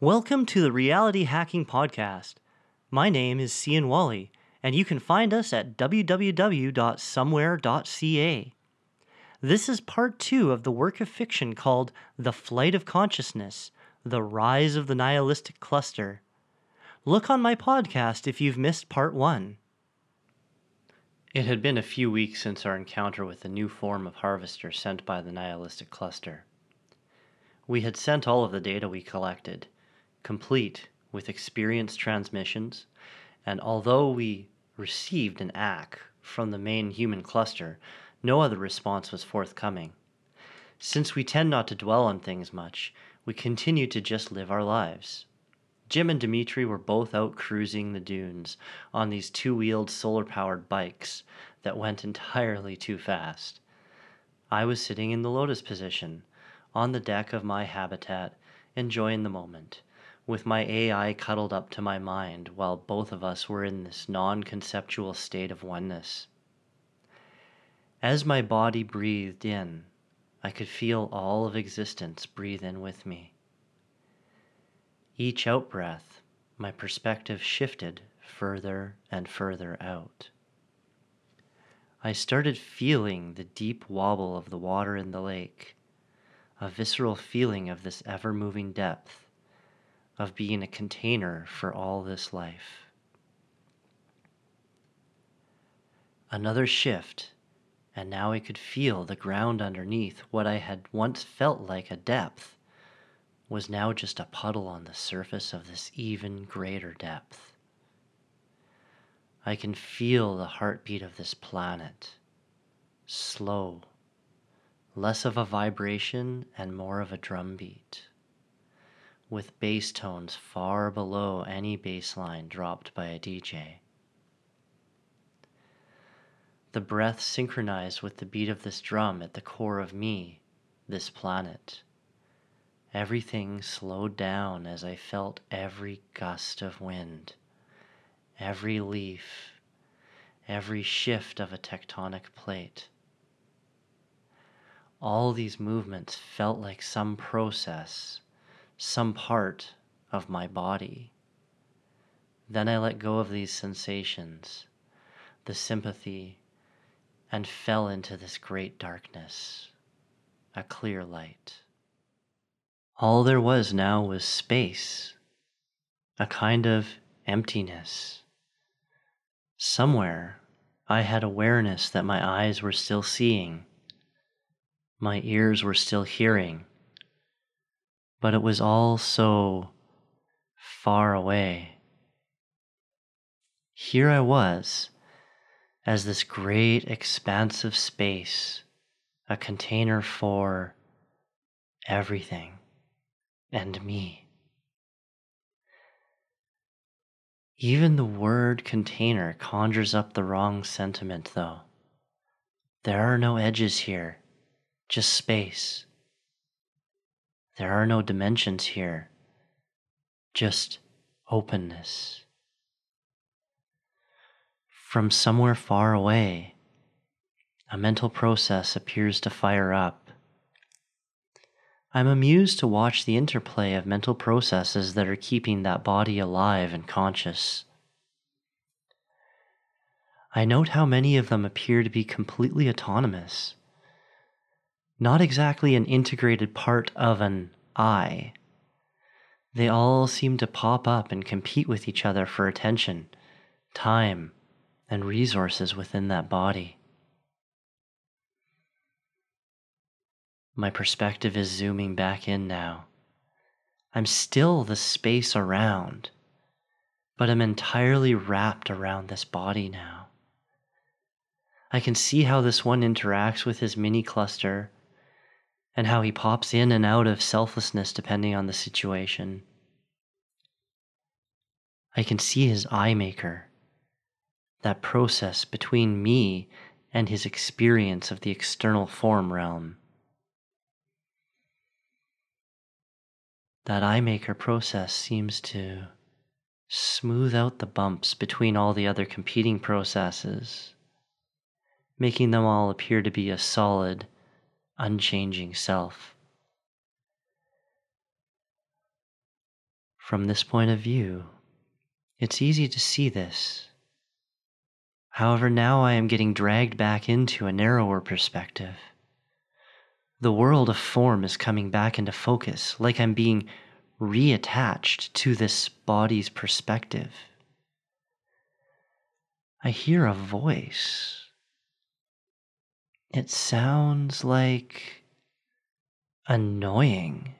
Welcome to the Reality Hacking Podcast. My name is Cian Wally, and you can find us at www.somewhere.ca. This is part two of the work of fiction called The Flight of Consciousness The Rise of the Nihilistic Cluster. Look on my podcast if you've missed part one. It had been a few weeks since our encounter with the new form of harvester sent by the Nihilistic Cluster. We had sent all of the data we collected, complete with experience transmissions, and although we received an ACK from the main human cluster, no other response was forthcoming. Since we tend not to dwell on things much, we continue to just live our lives. Jim and Dimitri were both out cruising the dunes on these two wheeled solar powered bikes that went entirely too fast. I was sitting in the lotus position on the deck of my habitat, enjoying the moment, with my AI cuddled up to my mind while both of us were in this non conceptual state of oneness. As my body breathed in, I could feel all of existence breathe in with me. Each out breath, my perspective shifted further and further out. I started feeling the deep wobble of the water in the lake, a visceral feeling of this ever moving depth, of being a container for all this life. Another shift, and now I could feel the ground underneath what I had once felt like a depth was now just a puddle on the surface of this even greater depth. I can feel the heartbeat of this planet, slow, less of a vibration and more of a drumbeat, with bass tones far below any bass line dropped by a DJ. The breath synchronized with the beat of this drum at the core of me, this planet. Everything slowed down as I felt every gust of wind, every leaf, every shift of a tectonic plate. All these movements felt like some process, some part of my body. Then I let go of these sensations, the sympathy, and fell into this great darkness, a clear light. All there was now was space, a kind of emptiness. Somewhere I had awareness that my eyes were still seeing, my ears were still hearing, but it was all so far away. Here I was, as this great expansive space, a container for everything and me. Even the word container conjures up the wrong sentiment, though. There are no edges here, just space. There are no dimensions here, just openness. From somewhere far away, a mental process appears to fire up I'm amused to watch the interplay of mental processes that are keeping that body alive and conscious. I note how many of them appear to be completely autonomous, not exactly an integrated part of an I. They all seem to pop up and compete with each other for attention, time, and resources within that body. My perspective is zooming back in now. I'm still the space around, but I'm entirely wrapped around this body now. I can see how this one interacts with his mini cluster and how he pops in and out of selflessness depending on the situation. I can see his eye maker, that process between me and his experience of the external form realm. that eye maker process seems to smooth out the bumps between all the other competing processes, making them all appear to be a solid, unchanging self. From this point of view, it's easy to see this. However, now I am getting dragged back into a narrower perspective. The world of form is coming back into focus, like I'm being reattached to this body's perspective. I hear a voice. It sounds like annoying.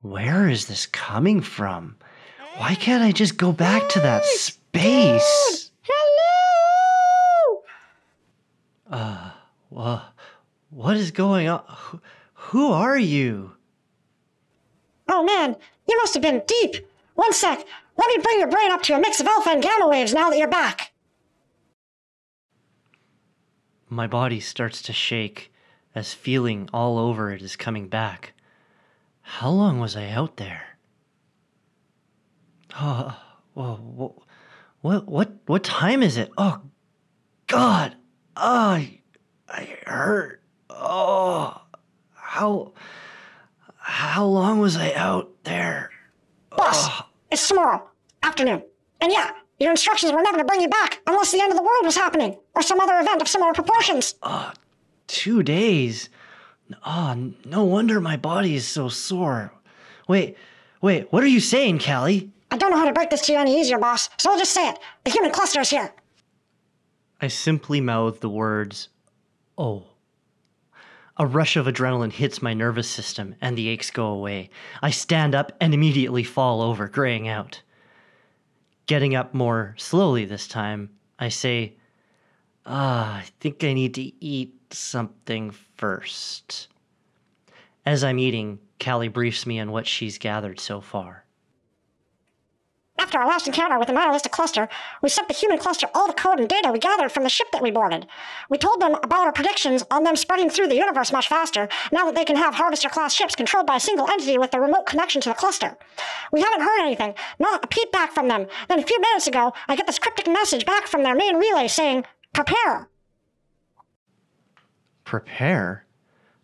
Where is this coming from? Why can't I just go back to that space? Hello! Uh, wha what is going on? Who, who are you? Oh man, you must have been deep. One sec. Let me bring your brain up to a mix of alpha and gamma waves now that you're back. My body starts to shake as feeling all over it is coming back. How long was I out there? Oh, whoa, what, what, what time is it? Oh, God, oh, I, I hurt. Oh, how, how long was I out there? Boss, Oh, it's tomorrow afternoon. And yeah, your instructions were never to bring you back unless the end of the world was happening or some other event of similar proportions. Ah, two days. Oh, no wonder my body is so sore. Wait, wait, what are you saying, Callie? I don't know how to break this to you any easier, boss, so I'll just say it. The human cluster is here. I simply mouth the words, Oh. A rush of adrenaline hits my nervous system and the aches go away. I stand up and immediately fall over, graying out. Getting up more slowly this time, I say, Ah, I think I need to eat something first. As I'm eating, Callie briefs me on what she's gathered so far. After our last encounter with the nihilistic cluster, we sent the human cluster all the code and data we gathered from the ship that we boarded. We told them about our predictions on them spreading through the universe much faster, now that they can have Harvester class ships controlled by a single entity with a remote connection to the cluster. We haven't heard anything, not a peep back from them. Then a few minutes ago, I get this cryptic message back from their main relay saying, Prepare. Prepare?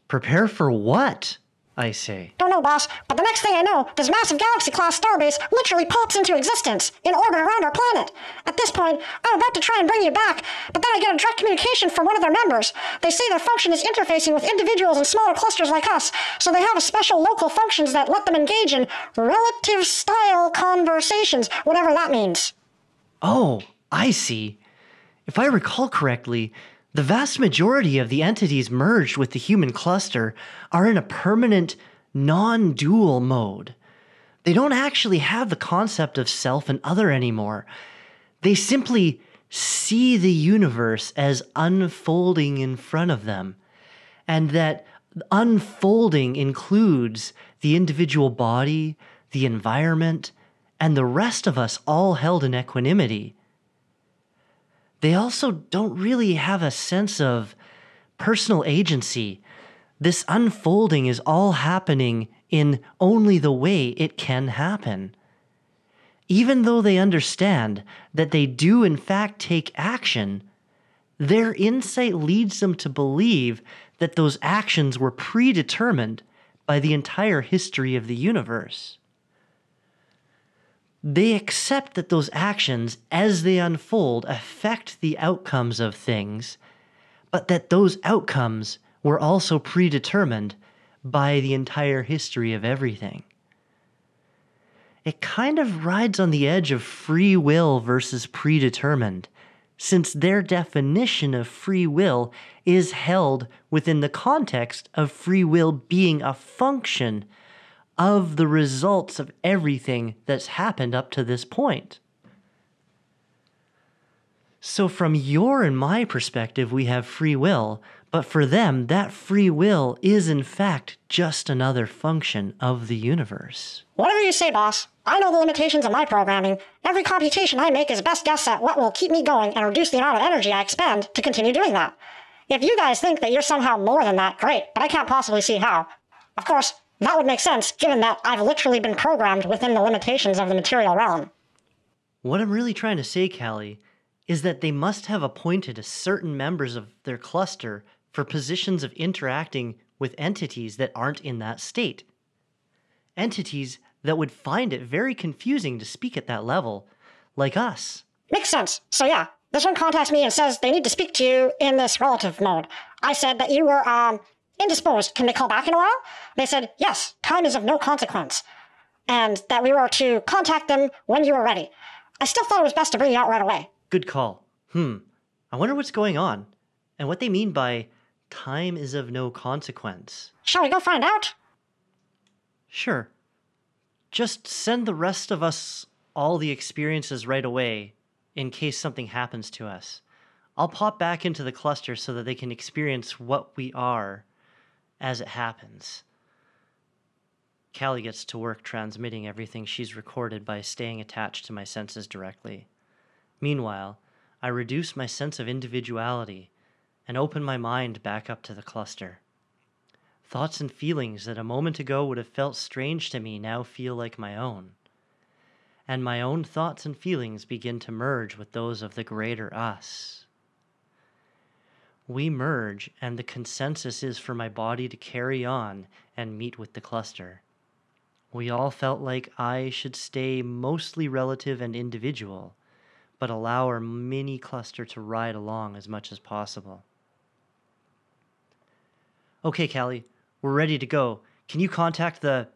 Prepare for what? I say. Don't know, boss, but the next thing I know, this massive galaxy class starbase literally pops into existence in orbit around our planet. At this point, I'm about to try and bring you back, but then I get a direct communication from one of their members. They say their function is interfacing with individuals in smaller clusters like us, so they have special local functions that let them engage in relative style conversations, whatever that means. Oh, I see. If I recall correctly, the vast majority of the entities merged with the human cluster are in a permanent non dual mode. They don't actually have the concept of self and other anymore. They simply see the universe as unfolding in front of them, and that unfolding includes the individual body, the environment, and the rest of us all held in equanimity they also don't really have a sense of personal agency. This unfolding is all happening in only the way it can happen. Even though they understand that they do, in fact, take action, their insight leads them to believe that those actions were predetermined by the entire history of the universe they accept that those actions, as they unfold, affect the outcomes of things, but that those outcomes were also predetermined by the entire history of everything. It kind of rides on the edge of free will versus predetermined, since their definition of free will is held within the context of free will being a function of the results of everything that's happened up to this point. So, from your and my perspective, we have free will, but for them, that free will is in fact just another function of the universe. Whatever you say, boss. I know the limitations of my programming. Every computation I make is best guess at what will keep me going and reduce the amount of energy I expend to continue doing that. If you guys think that you're somehow more than that, great, but I can't possibly see how. Of course, that would make sense given that I've literally been programmed within the limitations of the material realm. What I'm really trying to say, Callie, is that they must have appointed certain members of their cluster for positions of interacting with entities that aren't in that state. Entities that would find it very confusing to speak at that level, like us. Makes sense. So yeah, this one contacts me and says they need to speak to you in this relative mode. I said that you were um indisposed. Can they call back in a while? They said yes. Time is of no consequence, and that we were to contact them when you were ready. I still thought it was best to bring you out right away. Good call. Hmm. I wonder what's going on and what they mean by time is of no consequence. Shall we go find out? Sure. Just send the rest of us all the experiences right away in case something happens to us. I'll pop back into the cluster so that they can experience what we are as it happens. Callie gets to work transmitting everything she's recorded by staying attached to my senses directly. Meanwhile, I reduce my sense of individuality and open my mind back up to the cluster. Thoughts and feelings that a moment ago would have felt strange to me now feel like my own. And my own thoughts and feelings begin to merge with those of the greater us. We merge, and the consensus is for my body to carry on and meet with the cluster. We all felt like I should stay mostly relative and individual, but allow our mini cluster to ride along as much as possible. Okay, Callie, we're ready to go. Can you contact the.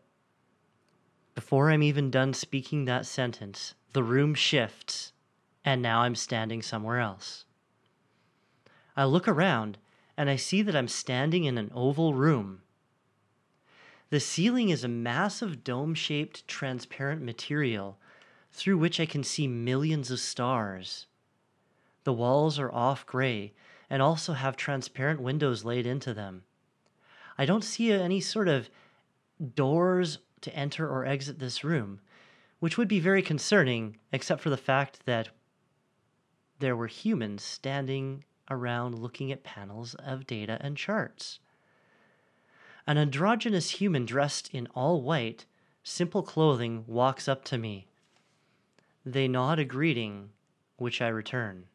Before I'm even done speaking that sentence, the room shifts, and now I'm standing somewhere else. I look around and I see that I'm standing in an oval room. The ceiling is a massive dome shaped transparent material through which I can see millions of stars. The walls are off gray and also have transparent windows laid into them. I don't see any sort of doors to enter or exit this room, which would be very concerning, except for the fact that there were humans standing around looking at panels of data and charts. An androgynous human dressed in all white, simple clothing walks up to me. They nod a greeting, which I return.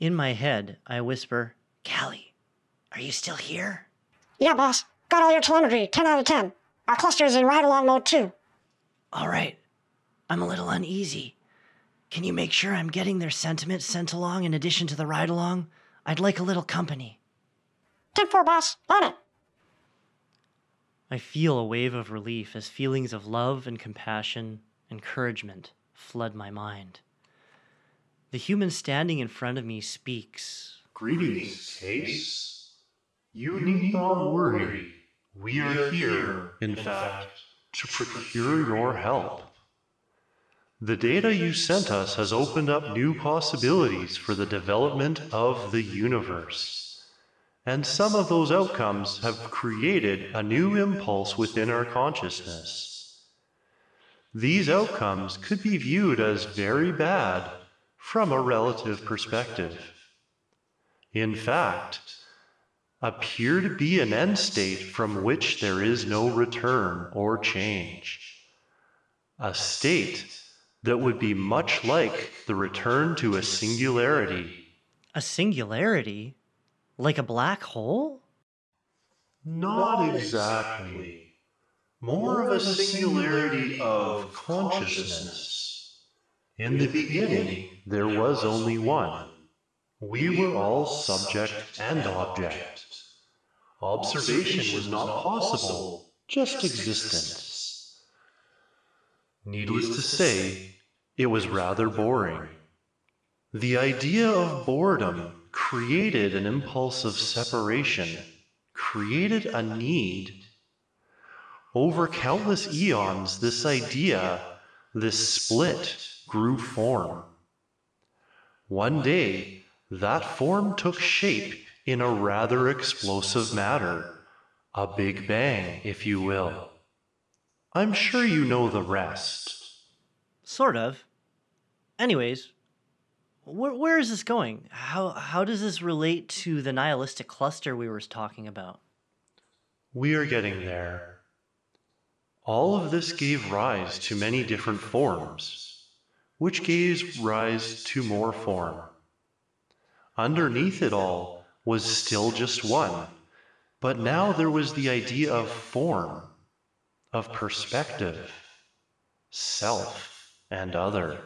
In my head, I whisper, Callie, are you still here? Yeah, boss. Got all your telemetry. 10 out of 10. Our cluster's in ride along mode too. All right. I'm a little uneasy. Can you make sure I'm getting their sentiments sent along in addition to the ride along? I'd like a little company. 10 4, boss. On it. I feel a wave of relief as feelings of love and compassion, encouragement flood my mind. The human standing in front of me speaks. Greetings, Case. You need not worry. We are here, in fact, to procure your help. The data you sent us has opened up new possibilities for the development of the universe. And some of those outcomes have created a new impulse within our consciousness. These outcomes could be viewed as very bad from a relative perspective. In fact, appear to be an end state from which there is no return or change. A state that would be much like the return to a singularity. A singularity? Like a black hole? Not exactly. More of a singularity of consciousness. In the beginning, there was only one. We were all subject and object. Observation was not possible, just existence. Needless to say, it was rather boring. The idea of boredom created an impulse of separation, created a need. Over countless eons, this idea, this split, grew form. One day, that form took shape in a rather explosive matter, a big bang, if you will. I'm sure you know the rest. Sort of. Anyways, wh- where is this going? How how does this relate to the nihilistic cluster we were talking about? We are getting there. All of this gave rise to many different forms, which gave rise to more form. Underneath it all was still just one, but now there was the idea of form, of perspective, self, and other.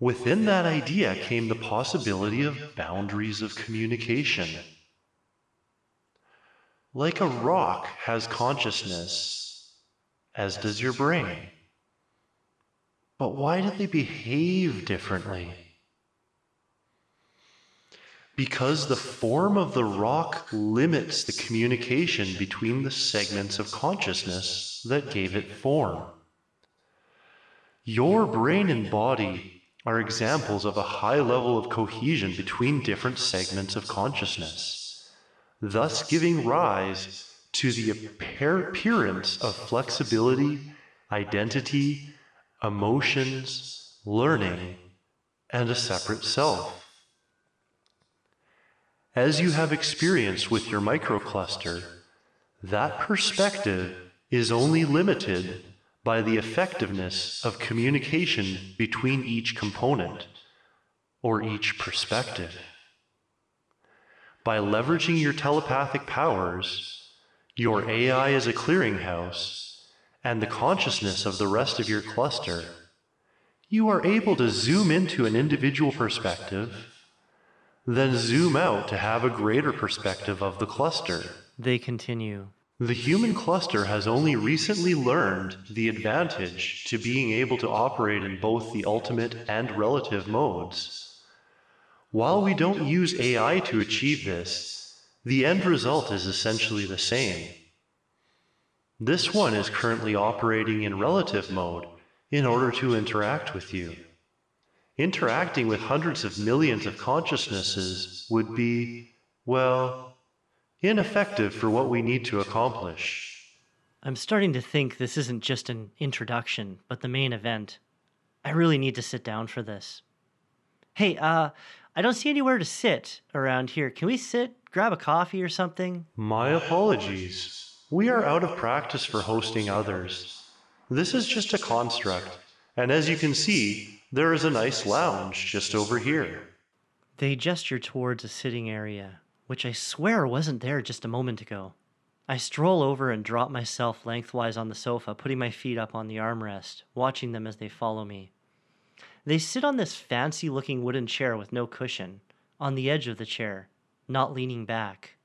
Within that idea came the possibility of boundaries of communication. Like a rock has consciousness, as does your brain. But why do they behave differently? Because the form of the rock limits the communication between the segments of consciousness that gave it form. Your brain and body are examples of a high level of cohesion between different segments of consciousness, thus giving rise to the appearance of flexibility, identity, emotions, learning, and a separate self. As you have experienced with your microcluster, that perspective is only limited by the effectiveness of communication between each component or each perspective. By leveraging your telepathic powers, your AI as a clearinghouse, and the consciousness of the rest of your cluster, you are able to zoom into an individual perspective, then zoom out to have a greater perspective of the cluster. They continue. The human cluster has only recently learned the advantage to being able to operate in both the ultimate and relative modes. While we don't use AI to achieve this, the end result is essentially the same. This one is currently operating in relative mode in order to interact with you. Interacting with hundreds of millions of consciousnesses would be, well, ineffective for what we need to accomplish. I'm starting to think this isn't just an introduction, but the main event. I really need to sit down for this. Hey, uh, I don't see anywhere to sit around here. Can we sit, grab a coffee or something? My apologies. We are out of practice for hosting others. This is just a construct, and as you can see, there is a nice lounge just over here. They gesture towards a sitting area which I swear wasn't there just a moment ago. I stroll over and drop myself lengthwise on the sofa, putting my feet up on the armrest, watching them as they follow me. They sit on this fancy looking wooden chair with no cushion, on the edge of the chair, not leaning back.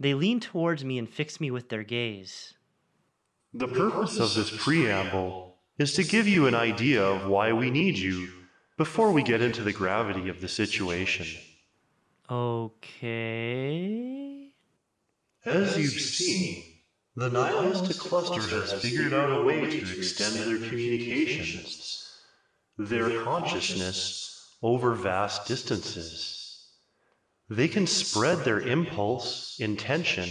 They lean towards me and fix me with their gaze. The purpose of this preamble is to give you an idea of why we need you before we get into the gravity of the situation. Okay. As you've seen, the nihilistic cluster has figured out a way to extend their communications, their consciousness, over vast distances. They can spread their impulse, intention,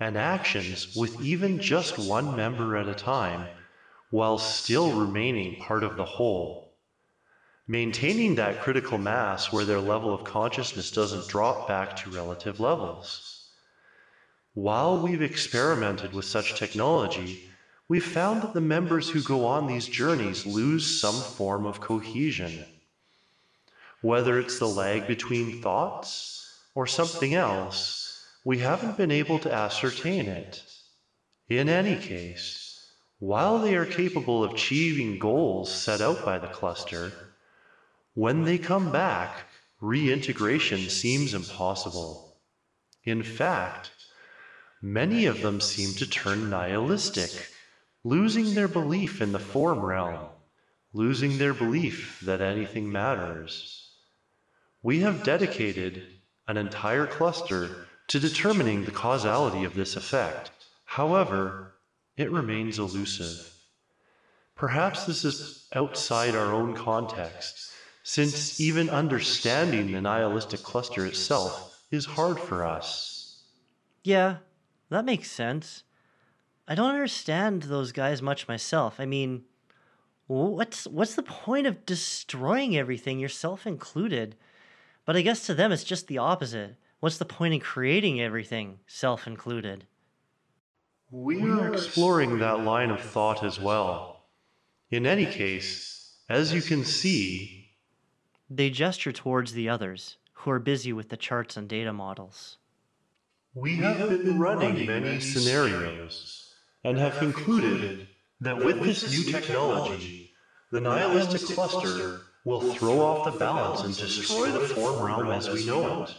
and actions with even just one member at a time, while still remaining part of the whole maintaining that critical mass where their level of consciousness doesn't drop back to relative levels. While we've experimented with such technology, we've found that the members who go on these journeys lose some form of cohesion. Whether it's the lag between thoughts or something else, we haven't been able to ascertain it. In any case, while they are capable of achieving goals set out by the cluster, when they come back, reintegration seems impossible. In fact, many of them seem to turn nihilistic, losing their belief in the form realm, losing their belief that anything matters. We have dedicated an entire cluster to determining the causality of this effect. However, it remains elusive. Perhaps this is outside our own context since even understanding the nihilistic cluster itself is hard for us. Yeah, that makes sense. I don't understand those guys much myself. I mean, what's what's the point of destroying everything, yourself included? But I guess to them it's just the opposite. What's the point in creating everything, self included? We are exploring that line of thought as well. In any case, as you can see, they gesture towards the others, who are busy with the charts and data models. We have been running many scenarios, and have concluded that with this new technology, the nihilistic cluster will throw off the balance and destroy the form realm as we know it.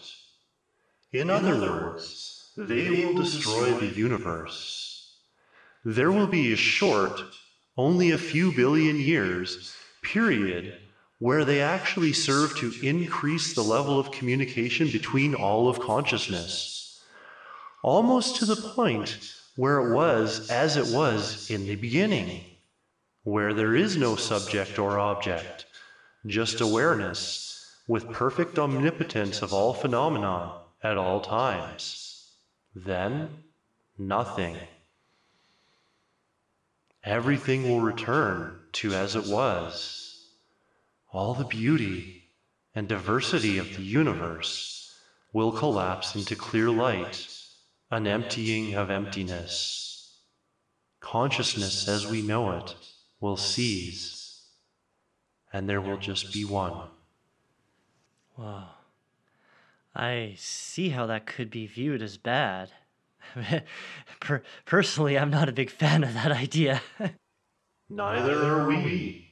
In other words, they will destroy the universe. There will be a short, only a few billion years, period where they actually serve to increase the level of communication between all of consciousness, almost to the point where it was as it was in the beginning, where there is no subject or object, just awareness with perfect omnipotence of all phenomena at all times. Then, nothing. Everything will return to as it was all the beauty and diversity of the universe will collapse into clear light, an emptying of emptiness. Consciousness as we know it will cease, and there will just be one. Wow. I see how that could be viewed as bad. per- personally, I'm not a big fan of that idea. Neither are we.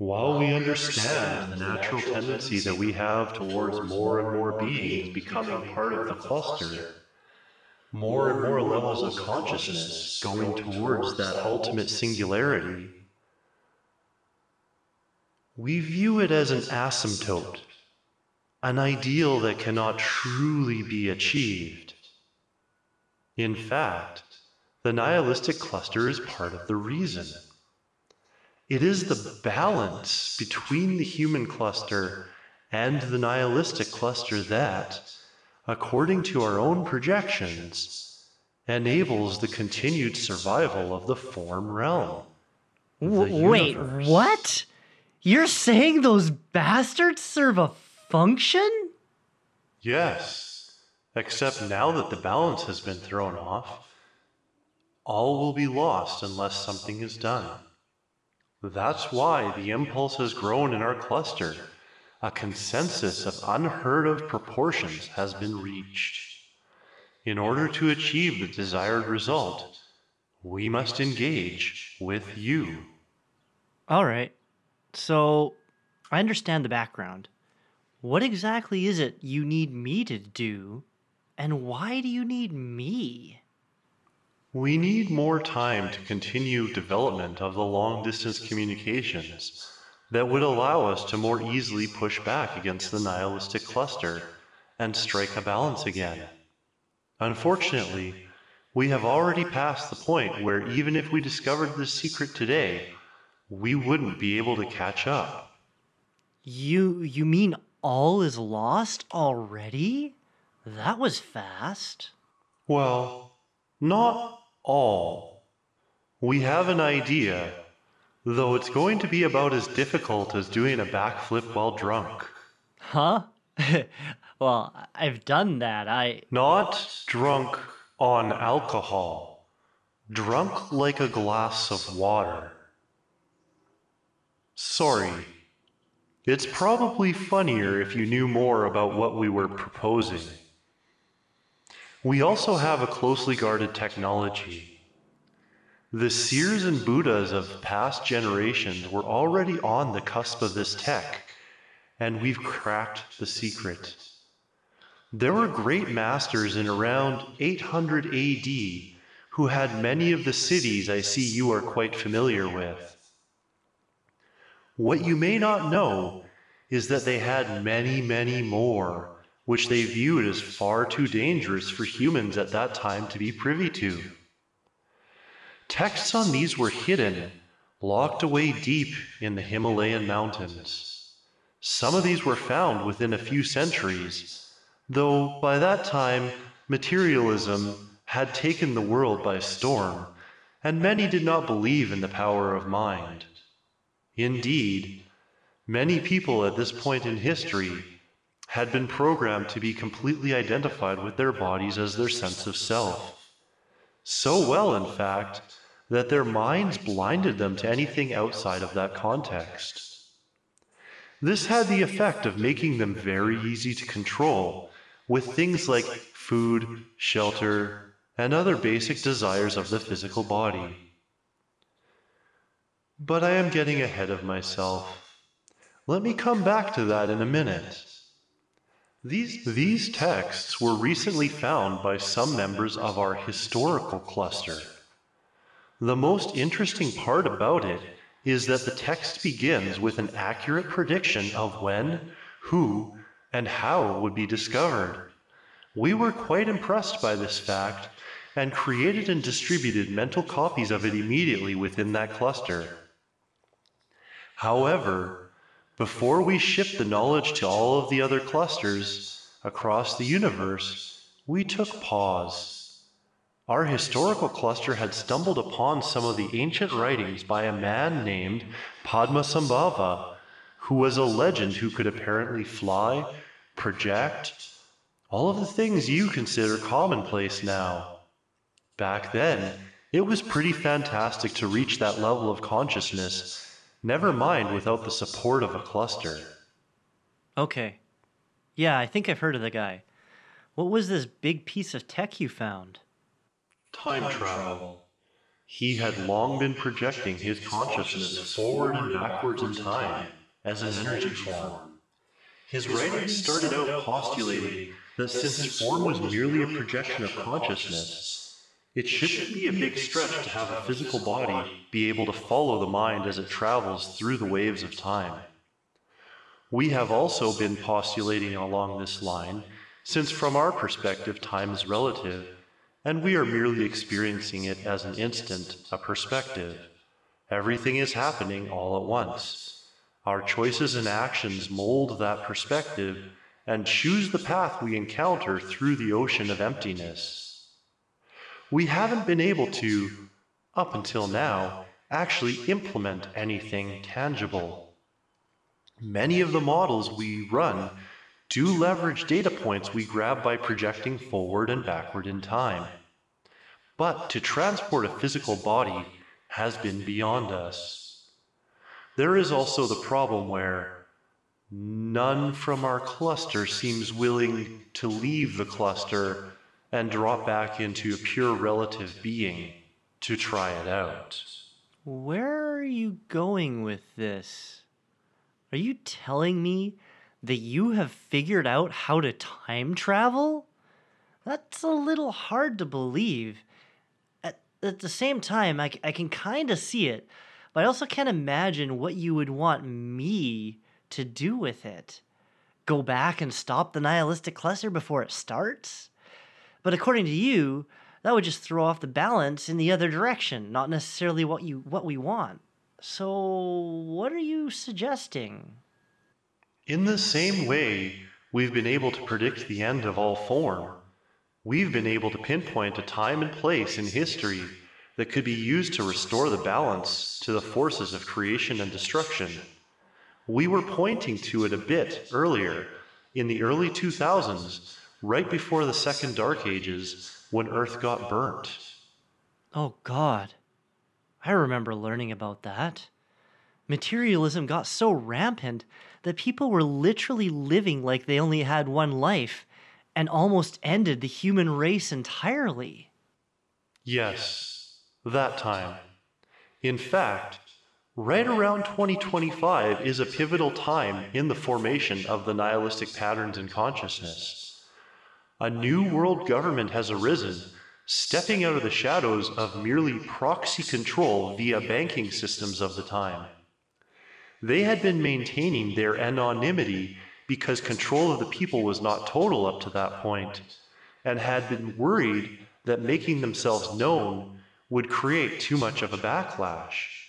While we understand the natural tendency that we have towards more and more beings becoming part of the cluster, more and more levels of consciousness going towards that ultimate singularity, we view it as an asymptote, an ideal that cannot truly be achieved. In fact, the nihilistic cluster is part of the reason. It is the balance between the human cluster and the nihilistic cluster that, according to our own projections, enables the continued survival of the form realm. the wait, what? You're saying those bastards serve a function? Yes, except now that the balance has been thrown off, all will be lost unless something is done. That's why the impulse has grown in our cluster. A consensus of unheard of proportions has been reached. In order to achieve the desired result, we must engage with you. All right. So, I understand the background. What exactly is it you need me to do? And why do you need me? We need more time to continue development of the long distance communications that would allow us to more easily push back against the nihilistic cluster and strike a balance again. Unfortunately, we have already passed the point where even if we discovered this secret today, we wouldn't be able to catch up. You you mean all is lost already? That was fast. Well, not all. We have an idea, though it's going to be about as difficult as doing a backflip while drunk. Huh? well, I've done that. I Not drunk on alcohol, drunk like a glass of water. Sorry. It's probably funnier if you knew more about what we were proposing. We also have a closely guarded technology. The seers and Buddhas of past generations were already on the cusp of this tech, and we've cracked the secret. There were great masters in around 800 AD who had many of the siddhis I see you are quite familiar with. What you may not know is that they had many, many more, which they viewed as far too dangerous for humans at that time to be privy to. Texts on these were hidden, locked away deep in the Himalayan mountains. Some of these were found within a few centuries, though by that time materialism had taken the world by storm, and many did not believe in the power of mind. Indeed, many people at this point in history had been programmed to be completely identified with their bodies as their sense of self. So well, in fact, that their minds blinded them to anything outside of that context. This had the effect of making them very easy to control with things like food, shelter, and other basic desires of the physical body. But I am getting ahead of myself. Let me come back to that in a minute. These, these texts were recently found by some members of our historical cluster. The most interesting part about it is that the text begins with an accurate prediction of when, who, and how would be discovered. We were quite impressed by this fact and created and distributed mental copies of it immediately within that cluster. However, before we shipped the knowledge to all of the other clusters across the universe, we took pause. Our historical cluster had stumbled upon some of the ancient writings by a man named Padmasambhava, who was a legend who could apparently fly, project, all of the things you consider commonplace now. Back then, it was pretty fantastic to reach that level of consciousness, never mind without the support of a cluster. Okay. Yeah, I think I've heard of the guy. What was this big piece of tech you found? Time travel. He had long been projecting his consciousness forward and backwards in time as an energy form. His writings started out postulating that since form was merely a projection of consciousness, it shouldn't be a big stretch to have a physical body be able to follow the mind as it travels through the waves of time. We have also been postulating along this line, since from our perspective time is relative, and we are merely experiencing it as an instant, a perspective. Everything is happening all at once. Our choices and actions mold that perspective and choose the path we encounter through the ocean of emptiness. We haven't been able to, up until now, actually implement anything tangible. Many of the models we run do leverage data points we grab by projecting forward and backward in time. But to transport a physical body has been beyond us. There is also the problem where none from our cluster seems willing to leave the cluster and drop back into a pure relative being to try it out. Where are you going with this? Are you telling me that you have figured out how to time travel? That's a little hard to believe. At, at the same time, I, I can kind of see it, but I also can't imagine what you would want me to do with it. Go back and stop the nihilistic cluster before it starts? But according to you, that would just throw off the balance in the other direction, not necessarily what you what we want. So, what are you suggesting? In the same way, we've been able to predict the end of all form. We've been able to pinpoint a time and place in history that could be used to restore the balance to the forces of creation and destruction. We were pointing to it a bit earlier, in the early 2000s, right before the Second Dark Ages, when Earth got burnt. Oh god. I remember learning about that. Materialism got so rampant that people were literally living like they only had one life and almost ended the human race entirely. Yes, that time. In fact, right around 2025 is a pivotal time in the formation of the nihilistic patterns in consciousness. A new world government has arisen, stepping out of the shadows of merely proxy control via banking systems of the time. They had been maintaining their anonymity because control of the people was not total up to that point, and had been worried that making themselves known would create too much of a backlash.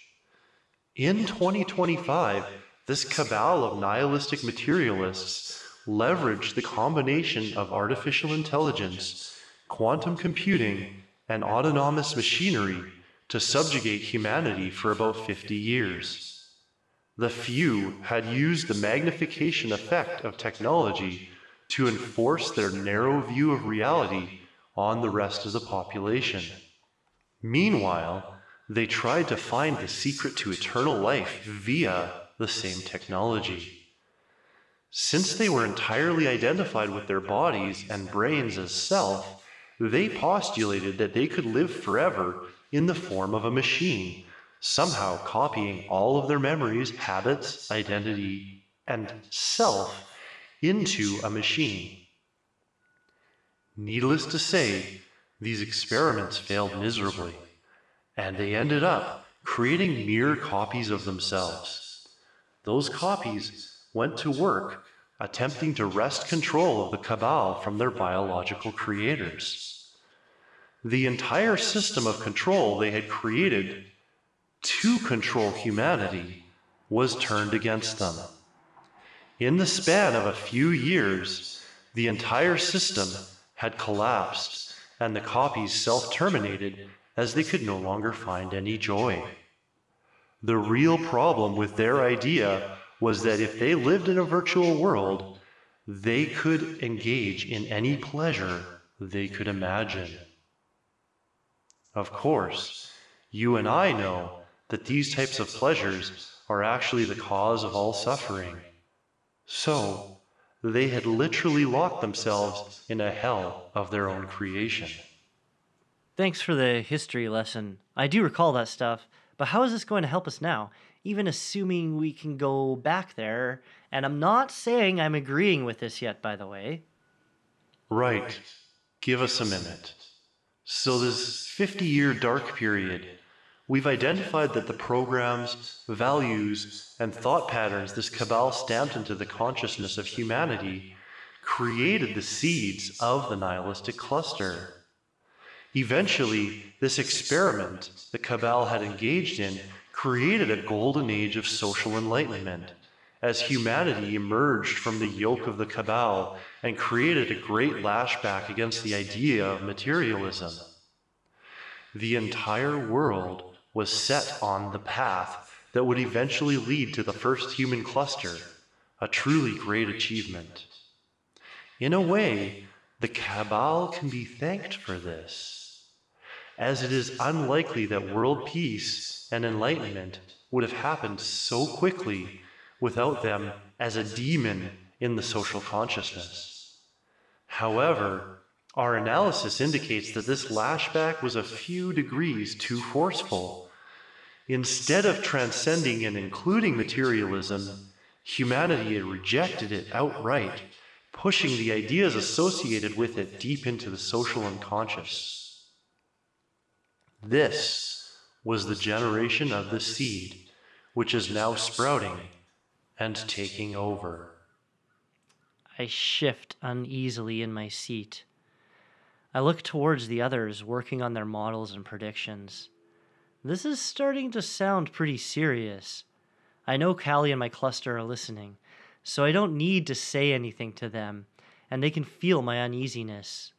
In 2025, this cabal of nihilistic materialists leveraged the combination of artificial intelligence, quantum computing, and autonomous machinery to subjugate humanity for about 50 years. The few had used the magnification effect of technology to enforce their narrow view of reality on the rest of the population. Meanwhile, they tried to find the secret to eternal life via the same technology. Since they were entirely identified with their bodies and brains as self, They postulated that they could live forever in the form of a machine, somehow copying all of their memories, habits, identity, and self into a machine. Needless to say, these experiments failed miserably, and they ended up creating mere copies of themselves. Those copies went to work attempting to wrest control of the Cabal from their biological creators. The entire system of control they had created to control humanity was turned against them. In the span of a few years, the entire system had collapsed and the copies self terminated as they could no longer find any joy. The real problem with their idea was that if they lived in a virtual world, they could engage in any pleasure they could imagine. Of course, you and I know that these types of pleasures are actually the cause of all suffering. So, they had literally locked themselves in a hell of their own creation. Thanks for the history lesson. I do recall that stuff, but how is this going to help us now? Even assuming we can go back there, and I'm not saying I'm agreeing with this yet, by the way. Right. Give us a minute. So, this 50 year dark period, we've identified that the programs, values, and thought patterns this cabal stamped into the consciousness of humanity created the seeds of the nihilistic cluster. Eventually, this experiment the Cabal had engaged in created a golden age of social enlightenment as humanity emerged from the yoke of the Cabal and created a great lashback against the idea of materialism. The entire world was set on the path that would eventually lead to the first human cluster, a truly great achievement. In a way, the Cabal can be thanked for this as it is unlikely that world peace and enlightenment would have happened so quickly without them as a demon in the social consciousness. However, our analysis indicates that this lashback was a few degrees too forceful. Instead of transcending and including materialism, humanity had rejected it outright, pushing the ideas associated with it deep into the social unconscious. This was the generation of the seed, which is now sprouting and taking over. I shift uneasily in my seat. I look towards the others working on their models and predictions. This is starting to sound pretty serious. I know Callie and my cluster are listening, so I don't need to say anything to them, and they can feel my uneasiness.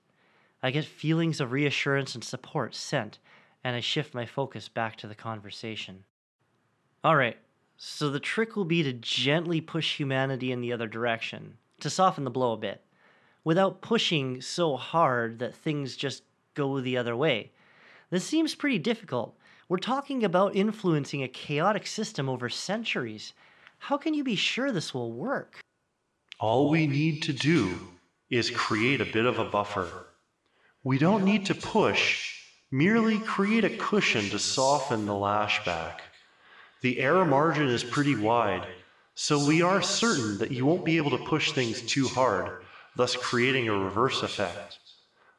I get feelings of reassurance and support sent and I shift my focus back to the conversation. All right, so the trick will be to gently push humanity in the other direction, to soften the blow a bit, without pushing so hard that things just go the other way. This seems pretty difficult. We're talking about influencing a chaotic system over centuries. How can you be sure this will work? All we need to do is create a bit of a buffer. We don't need to push merely create a cushion to soften the lashback. The error margin is pretty wide, so we are certain that you won't be able to push things too hard, thus creating a reverse effect.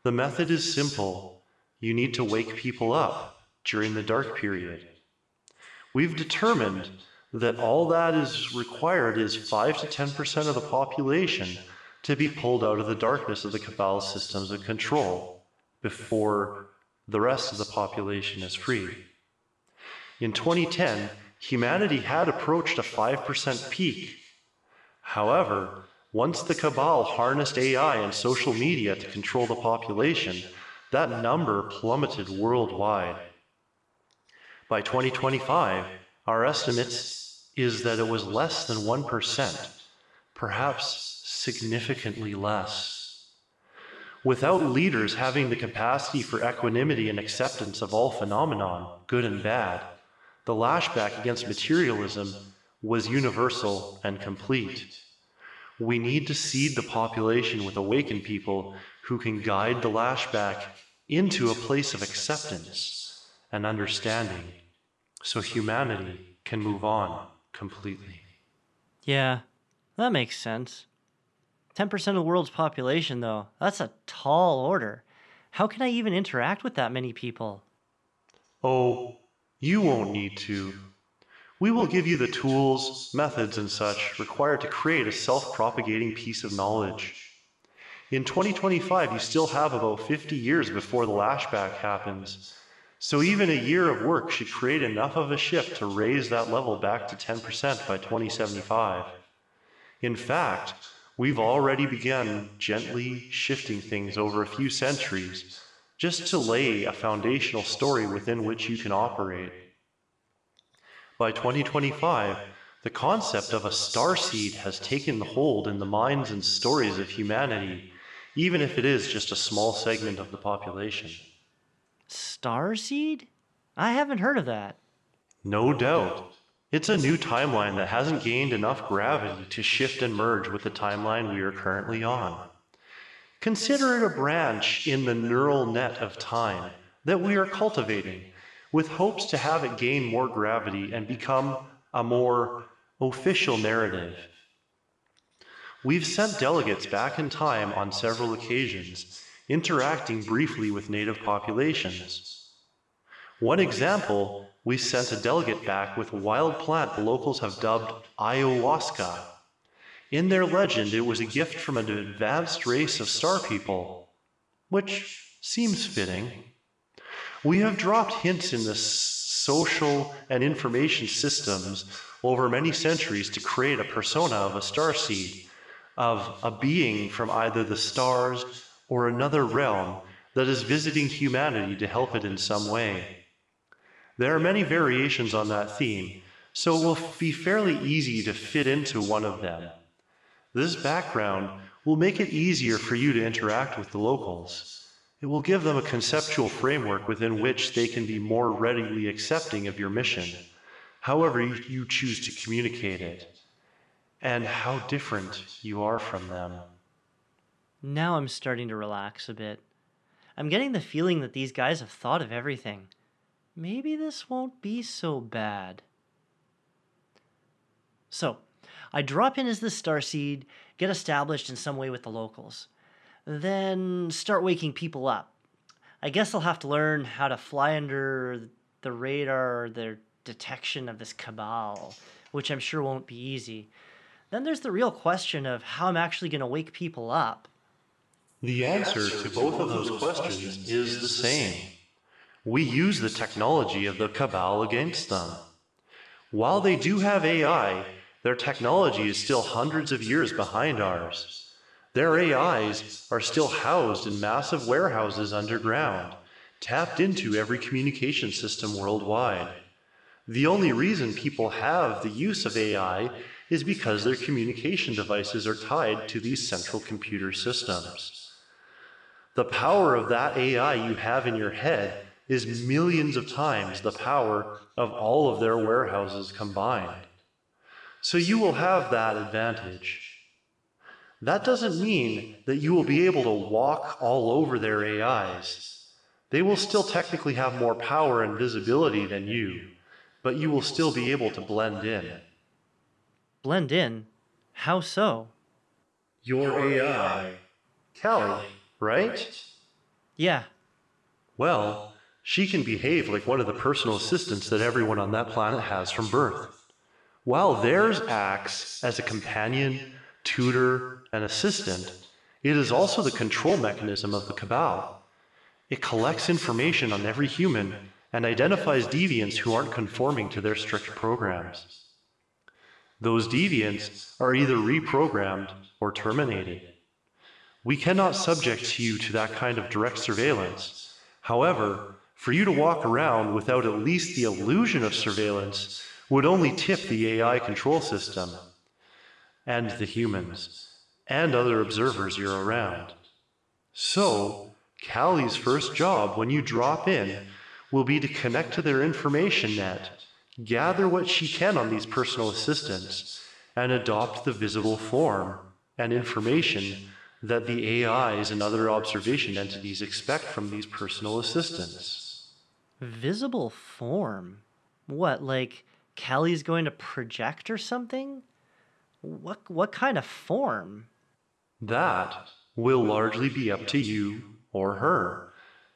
The method is simple. You need to wake people up during the dark period. We've determined that all that is required is 5 to 10% of the population to be pulled out of the darkness of the Cabal systems of control before the rest of the population is free. In 2010, humanity had approached a 5% peak. However, once the cabal harnessed AI and social media to control the population, that number plummeted worldwide. By 2025, our estimate is that it was less than 1%, perhaps significantly less. Without leaders having the capacity for equanimity and acceptance of all phenomenon, good and bad, the lashback against materialism was universal and complete. We need to seed the population with awakened people who can guide the lashback into a place of acceptance and understanding so humanity can move on completely. Yeah, that makes sense. 10% of the world's population, though, that's a tall order. How can I even interact with that many people? Oh, you won't need to. We will give you the tools, methods, and such required to create a self propagating piece of knowledge. In 2025, you still have about 50 years before the lashback happens. So even a year of work should create enough of a shift to raise that level back to 10% by 2075. In fact, we've already begun gently shifting things over a few centuries just to lay a foundational story within which you can operate. By 2025, the concept of a star seed has taken hold in the minds and stories of humanity, even if it is just a small segment of the population. Star seed? I haven't heard of that. No doubt. It's a new timeline that hasn't gained enough gravity to shift and merge with the timeline we are currently on. Consider it a branch in the neural net of time that we are cultivating, with hopes to have it gain more gravity and become a more official narrative. We've sent delegates back in time on several occasions, interacting briefly with native populations. One example, we sent a delegate back with a wild plant the locals have dubbed ayahuasca. In their legend, it was a gift from an advanced race of star people, which seems fitting. We have dropped hints in the social and information systems over many centuries to create a persona of a star seed, of a being from either the stars or another realm that is visiting humanity to help it in some way. There are many variations on that theme, so it will be fairly easy to fit into one of them. This background will make it easier for you to interact with the locals. It will give them a conceptual framework within which they can be more readily accepting of your mission, however you choose to communicate it, and how different you are from them. Now I'm starting to relax a bit. I'm getting the feeling that these guys have thought of everything. Maybe this won't be so bad. So, I drop in as the starseed, get established in some way with the locals, then start waking people up. I guess I'll have to learn how to fly under the radar their detection of this cabal, which I'm sure won't be easy. Then there's the real question of how I'm actually going to wake people up. The answer to both of those questions is the same. We use the technology of the Cabal against them. While they do have AI, their technology is still hundreds of years behind ours. Their AIs are still housed in massive warehouses underground, tapped into every communication system worldwide. The only reason people have the use of AI is because their communication devices are tied to these central computer systems. The power of that AI you have in your head is millions of times the power of all of their warehouses combined. So you will have that advantage. That doesn't mean that you will be able to walk all over their AIs. They will still technically have more power and visibility than you, but you will still be able to blend in. Blend in? How so? Your AI. Callie, right? Yeah. Well, she can behave like one of the personal assistants that everyone on that planet has from birth. While theirs acts as a companion, tutor, and assistant, it is also the control mechanism of the Cabal. It collects information on every human and identifies deviants who aren't conforming to their strict programs. Those deviants are either reprogrammed or terminated. We cannot subject you to that kind of direct surveillance. However, for you to walk around without at least the illusion of surveillance would only tip the AI control system and the humans and other observers you're around. So, Callie's first job when you drop in will be to connect to their information net, gather what she can on these personal assistants, and adopt the visible form and information that the AIs and other observation entities expect from these personal assistants. Visible form? What, like Callie's going to project or something? What, what kind of form? That will largely be up to you or her.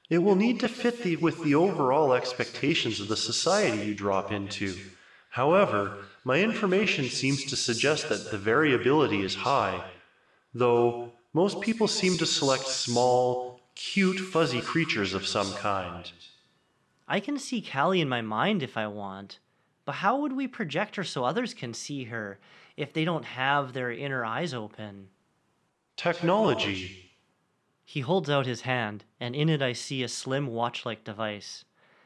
It will need to fit the, with the overall expectations of the society you drop into. However, my information seems to suggest that the variability is high, though most people seem to select small, cute, fuzzy creatures of some kind. I can see Callie in my mind if I want, but how would we project her so others can see her if they don't have their inner eyes open? Technology. He holds out his hand, and in it I see a slim watch like device.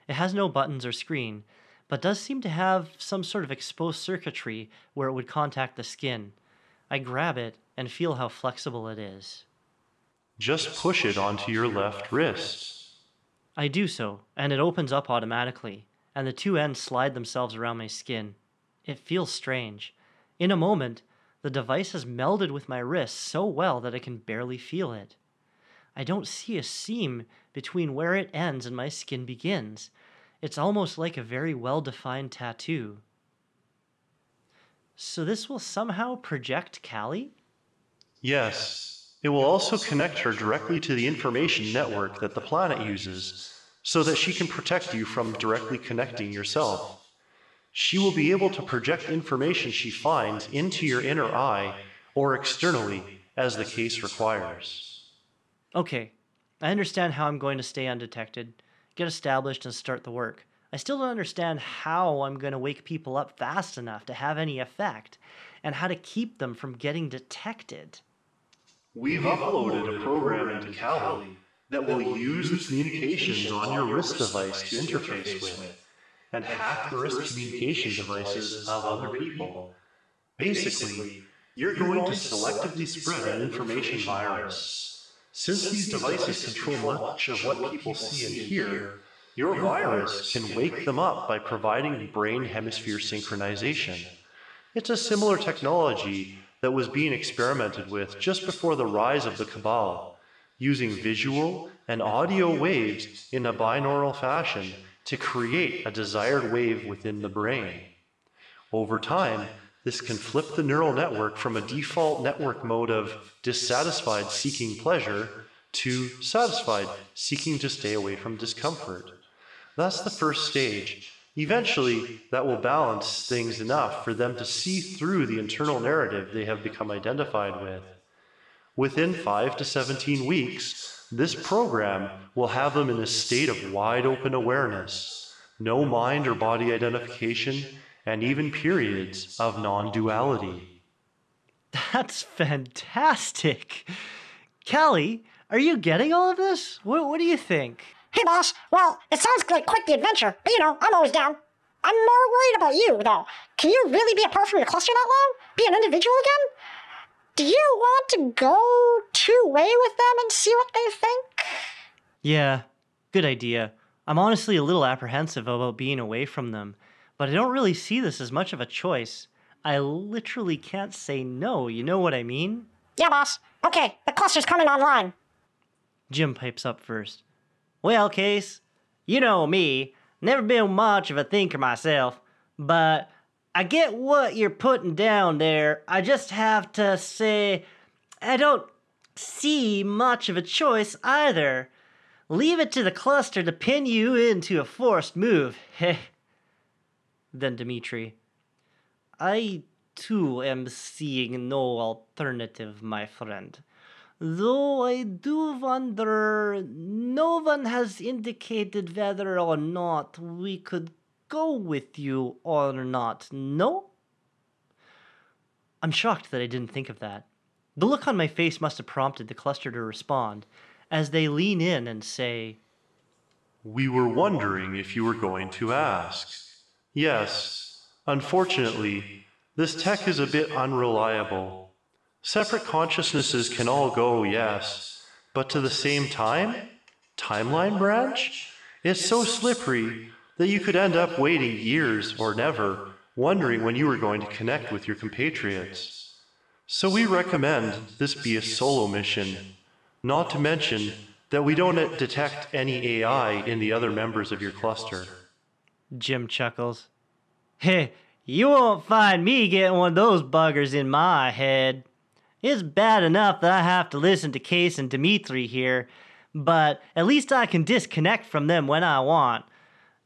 It has no buttons or screen, but does seem to have some sort of exposed circuitry where it would contact the skin. I grab it and feel how flexible it is. Just push it onto your left wrist. I do so, and it opens up automatically, and the two ends slide themselves around my skin. It feels strange. In a moment, the device has melded with my wrist so well that I can barely feel it. I don't see a seam between where it ends and my skin begins. It's almost like a very well defined tattoo. So, this will somehow project Callie? Yes, it will also connect her directly to the information network that the planet uses, so that she can protect you from directly connecting yourself. She will be able to project information she finds into your inner eye or externally, as the case requires. Okay, I understand how I'm going to stay undetected, get established, and start the work. I still don't understand how I'm going to wake people up fast enough to have any effect, and how to keep them from getting detected. We've uploaded a program into Callie that will use the communications on your wrist device to interface with, and hack the wrist communication devices of other people. Basically, you're going to selectively spread an information virus. Since these devices control much of what people see and hear, your virus can wake them up by providing brain hemisphere synchronization. It's a similar technology that was being experimented with just before the rise of the Cabal, using visual and audio waves in a binaural fashion to create a desired wave within the brain. Over time, this can flip the neural network from a default network mode of dissatisfied seeking pleasure to satisfied seeking to stay away from discomfort. That's the first stage. Eventually, that will balance things enough for them to see through the internal narrative they have become identified with. Within 5 to 17 weeks, this program will have them in a state of wide open awareness, no mind or body identification, and even periods of non duality. That's fantastic. Callie, are you getting all of this? What, what do you think? Hey, boss. Well, it sounds like quite the adventure, but you know, I'm always down. I'm more worried about you, though. Can you really be apart from your cluster that long? Be an individual again? Do you want to go two way with them and see what they think? Yeah, good idea. I'm honestly a little apprehensive about being away from them, but I don't really see this as much of a choice. I literally can't say no, you know what I mean? Yeah, boss. Okay, the cluster's coming online. Jim pipes up first. Well, Case, you know me, never been much of a thinker myself, but I get what you're putting down there. I just have to say, I don't see much of a choice either. Leave it to the cluster to pin you into a forced move. Heh. then Dimitri. I too am seeing no alternative, my friend. Though I do wonder, no one has indicated whether or not we could go with you or not, no? I'm shocked that I didn't think of that. The look on my face must have prompted the cluster to respond as they lean in and say, We were wondering if you were going to ask. Yes, unfortunately, this tech is a bit unreliable. Separate consciousnesses can all go, yes, but to the same time? Timeline branch? It's so slippery that you could end up waiting years or never, wondering when you were going to connect with your compatriots. So we recommend this be a solo mission, not to mention that we don't detect any AI in the other members of your cluster. Jim chuckles. Hey, you won't find me getting one of those buggers in my head. It's bad enough that I have to listen to Case and Dimitri here, but at least I can disconnect from them when I want.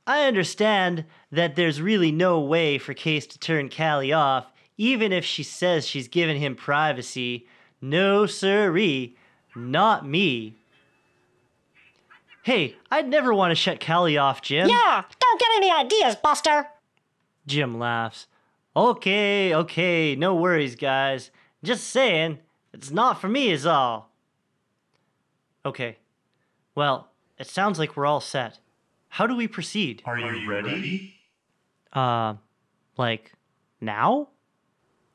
I understand that there's really no way for Case to turn Callie off, even if she says she's given him privacy. No siree, not me. Hey, I'd never want to shut Callie off, Jim. Yeah, don't get any ideas, Buster. Jim laughs. Okay, okay, no worries, guys. Just saying, it's not for me, is all. Okay, well, it sounds like we're all set. How do we proceed? Are you ready? Uh, like, now?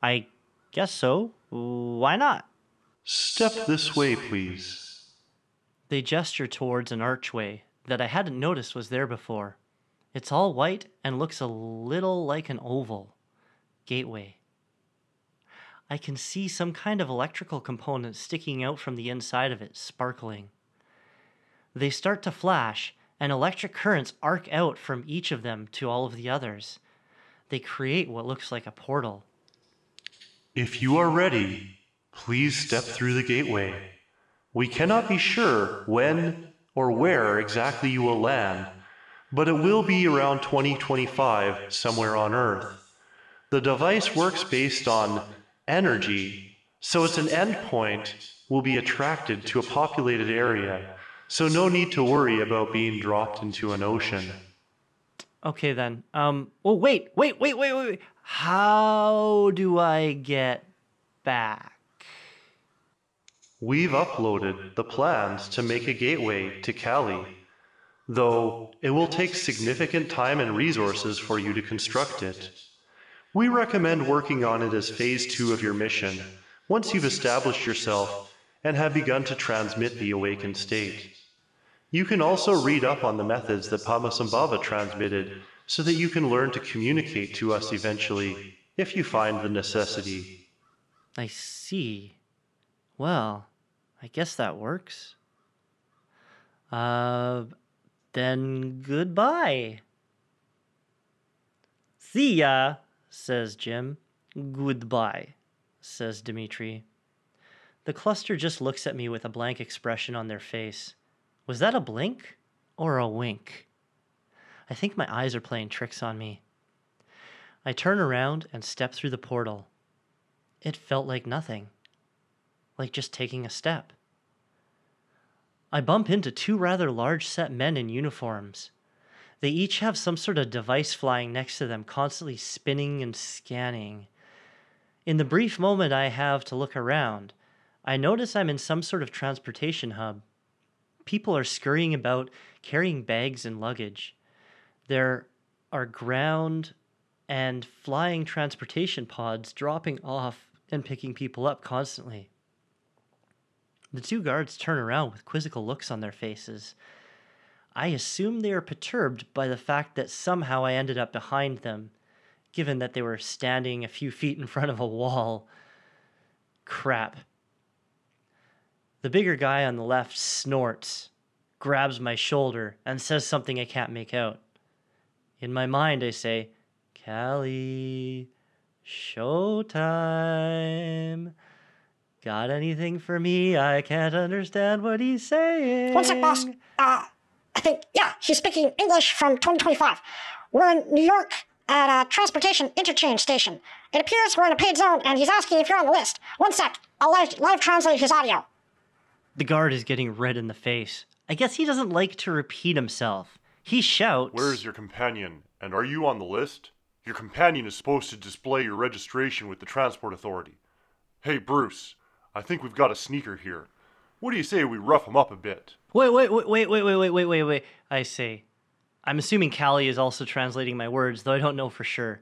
I guess so. Why not? Step this way, please. They gesture towards an archway that I hadn't noticed was there before. It's all white and looks a little like an oval. Gateway. I can see some kind of electrical component sticking out from the inside of it, sparkling. They start to flash, and electric currents arc out from each of them to all of the others. They create what looks like a portal. If you are ready, please step through the gateway. We cannot be sure when or where exactly you will land, but it will be around 2025 somewhere on Earth. The device works based on energy, so its an endpoint will be attracted to a populated area, so no need to worry about being dropped into an ocean. Okay then. Um. Oh wait, wait, wait, wait, wait. wait. How do I get back? We've uploaded the plans to make a gateway to Callie, though it will take significant time and resources for you to construct it. We recommend working on it as phase two of your mission, once you've established yourself and have begun to transmit the awakened state. You can also read up on the methods that Padmasambhava transmitted so that you can learn to communicate to us eventually, if you find the necessity. I see. Well, I guess that works. Uh, then goodbye. See ya, says Jim. Goodbye, says Dimitri. The cluster just looks at me with a blank expression on their face. Was that a blink or a wink? I think my eyes are playing tricks on me. I turn around and step through the portal. It felt like nothing, like just taking a step. I bump into two rather large set men in uniforms. They each have some sort of device flying next to them, constantly spinning and scanning. In the brief moment I have to look around, I notice I'm in some sort of transportation hub. People are scurrying about, carrying bags and luggage. There are ground and flying transportation pods dropping off and picking people up constantly. The two guards turn around with quizzical looks on their faces. I assume they are perturbed by the fact that somehow I ended up behind them, given that they were standing a few feet in front of a wall. Crap. The bigger guy on the left snorts, grabs my shoulder, and says something I can't make out. In my mind, I say, Callie, showtime. Got anything for me? I can't understand what he's saying. One sec, boss. Uh, I think, yeah, he's speaking English from 2025. We're in New York at a transportation interchange station. It appears we're in a paid zone, and he's asking if you're on the list. One sec. I'll live, live translate his audio. The guard is getting red in the face. I guess he doesn't like to repeat himself. He shouts, Where's your companion? And are you on the list? Your companion is supposed to display your registration with the Transport Authority. Hey, Bruce, I think we've got a sneaker here. What do you say we rough him up a bit? Wait, wait, wait, wait, wait, wait, wait, wait, wait, wait. I say. I'm assuming Callie is also translating my words, though I don't know for sure.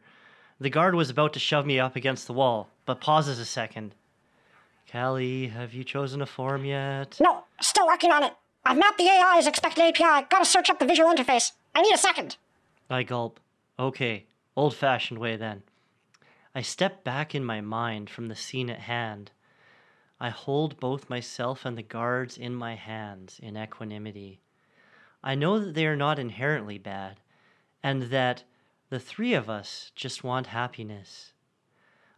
The guard was about to shove me up against the wall, but pauses a second. Callie, have you chosen a form yet? No, still working on it. I've mapped the AI's expected API. Gotta search up the visual interface. I need a second. I gulp. Okay, old fashioned way then. I I step back in my mind from the scene at hand. I hold both myself and the guards in my hands in equanimity. I know that they are not inherently bad, and that the three of us just want happiness.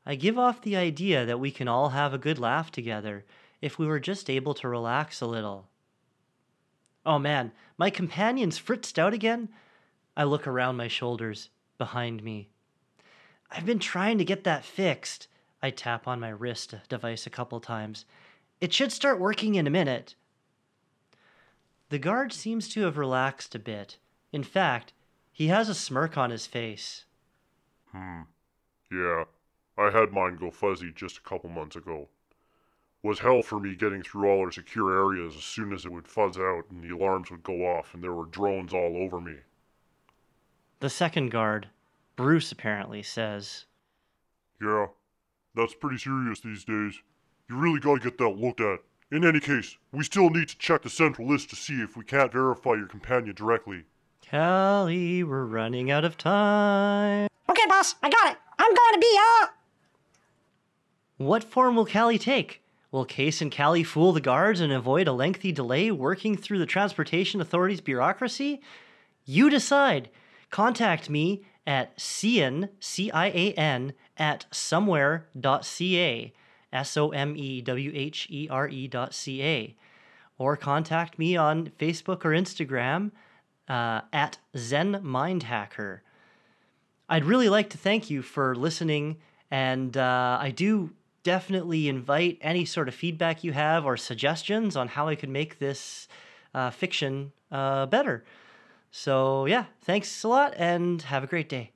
I give off the idea that we can all have a good laugh together if we were just able to relax a little. Oh man, my companion's fritzed out again? I look around my shoulders, behind me. I've been trying to get that fixed. I tap on my wrist device a couple times. It should start working in a minute. The guard seems to have relaxed a bit. In fact, he has a smirk on his face. Hmm. Yeah, I had mine go fuzzy just a couple months ago. Was hell for me getting through all our secure areas as soon as it would fuzz out and the alarms would go off and there were drones all over me. The second guard, Bruce apparently, says, Yeah, that's pretty serious these days. You really gotta get that looked at. In any case, we still need to check the central list to see if we can't verify your companion directly. Callie, we're running out of time. Okay, boss, I got it. I'm going to be, uh. What form will Callie take? Will Case and Callie fool the guards and avoid a lengthy delay working through the Transportation Authority's bureaucracy? You decide. Contact me at cian, C-I-A-N, at somewhere.ca, S-O-M-E-W-H-E-R-E dot C-A. Or contact me on Facebook or Instagram uh, at Zen Mind Hacker. I'd really like to thank you for listening, and uh, I do definitely invite any sort of feedback you have or suggestions on how I could make this uh, fiction uh, better. So, yeah, thanks a lot and have a great day.